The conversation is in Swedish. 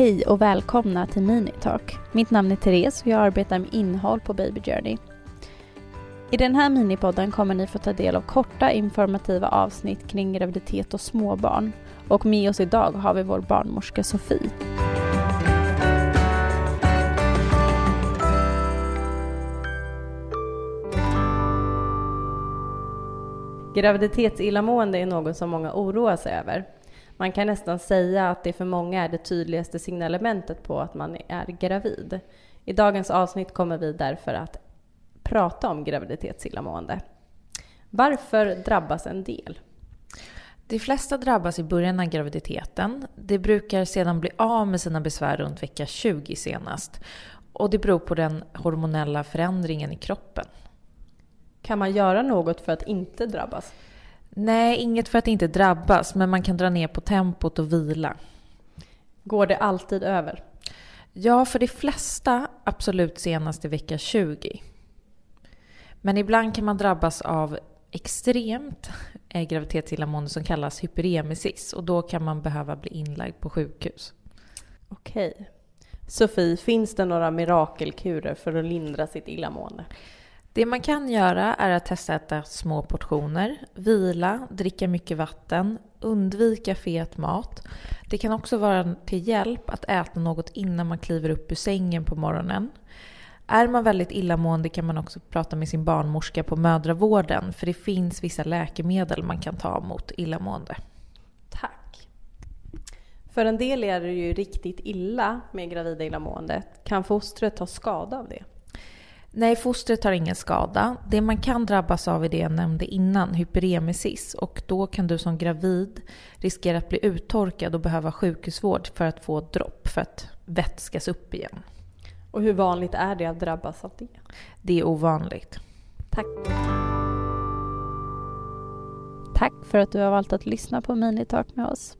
Hej och välkomna till Minitalk. Mitt namn är Therese och jag arbetar med innehåll på Baby Journey. I den här minipodden kommer ni få ta del av korta informativa avsnitt kring graviditet och småbarn. Och med oss idag har vi vår barnmorska Sofie. Graviditetsillamående är något som många oroar sig över. Man kan nästan säga att det för många är det tydligaste signalementet på att man är gravid. I dagens avsnitt kommer vi därför att prata om graviditetsillamående. Varför drabbas en del? De flesta drabbas i början av graviditeten. De brukar sedan bli av med sina besvär runt vecka 20 senast. Och det beror på den hormonella förändringen i kroppen. Kan man göra något för att inte drabbas? Nej, inget för att inte drabbas, men man kan dra ner på tempot och vila. Går det alltid över? Ja, för de flesta absolut senast i vecka 20. Men ibland kan man drabbas av extremt eh, graviditetsillamående som kallas hyperemesis och då kan man behöva bli inlagd på sjukhus. Okej. Sofie, finns det några mirakelkurer för att lindra sitt illamående? Det man kan göra är att testa att äta små portioner, vila, dricka mycket vatten, undvika fet mat. Det kan också vara till hjälp att äta något innan man kliver upp ur sängen på morgonen. Är man väldigt illamående kan man också prata med sin barnmorska på mödravården för det finns vissa läkemedel man kan ta mot illamående. Tack. För en del är det ju riktigt illa med gravida illamåendet. Kan fostret ta skada av det? Nej, fostret tar ingen skada. Det man kan drabbas av är det jag nämnde innan, hyperemesis. Och då kan du som gravid riskera att bli uttorkad och behöva sjukhusvård för att få dropp för att vätskas upp igen. Och hur vanligt är det att drabbas av det? Det är ovanligt. Tack. Tack för att du har valt att lyssna på Minitalk med oss.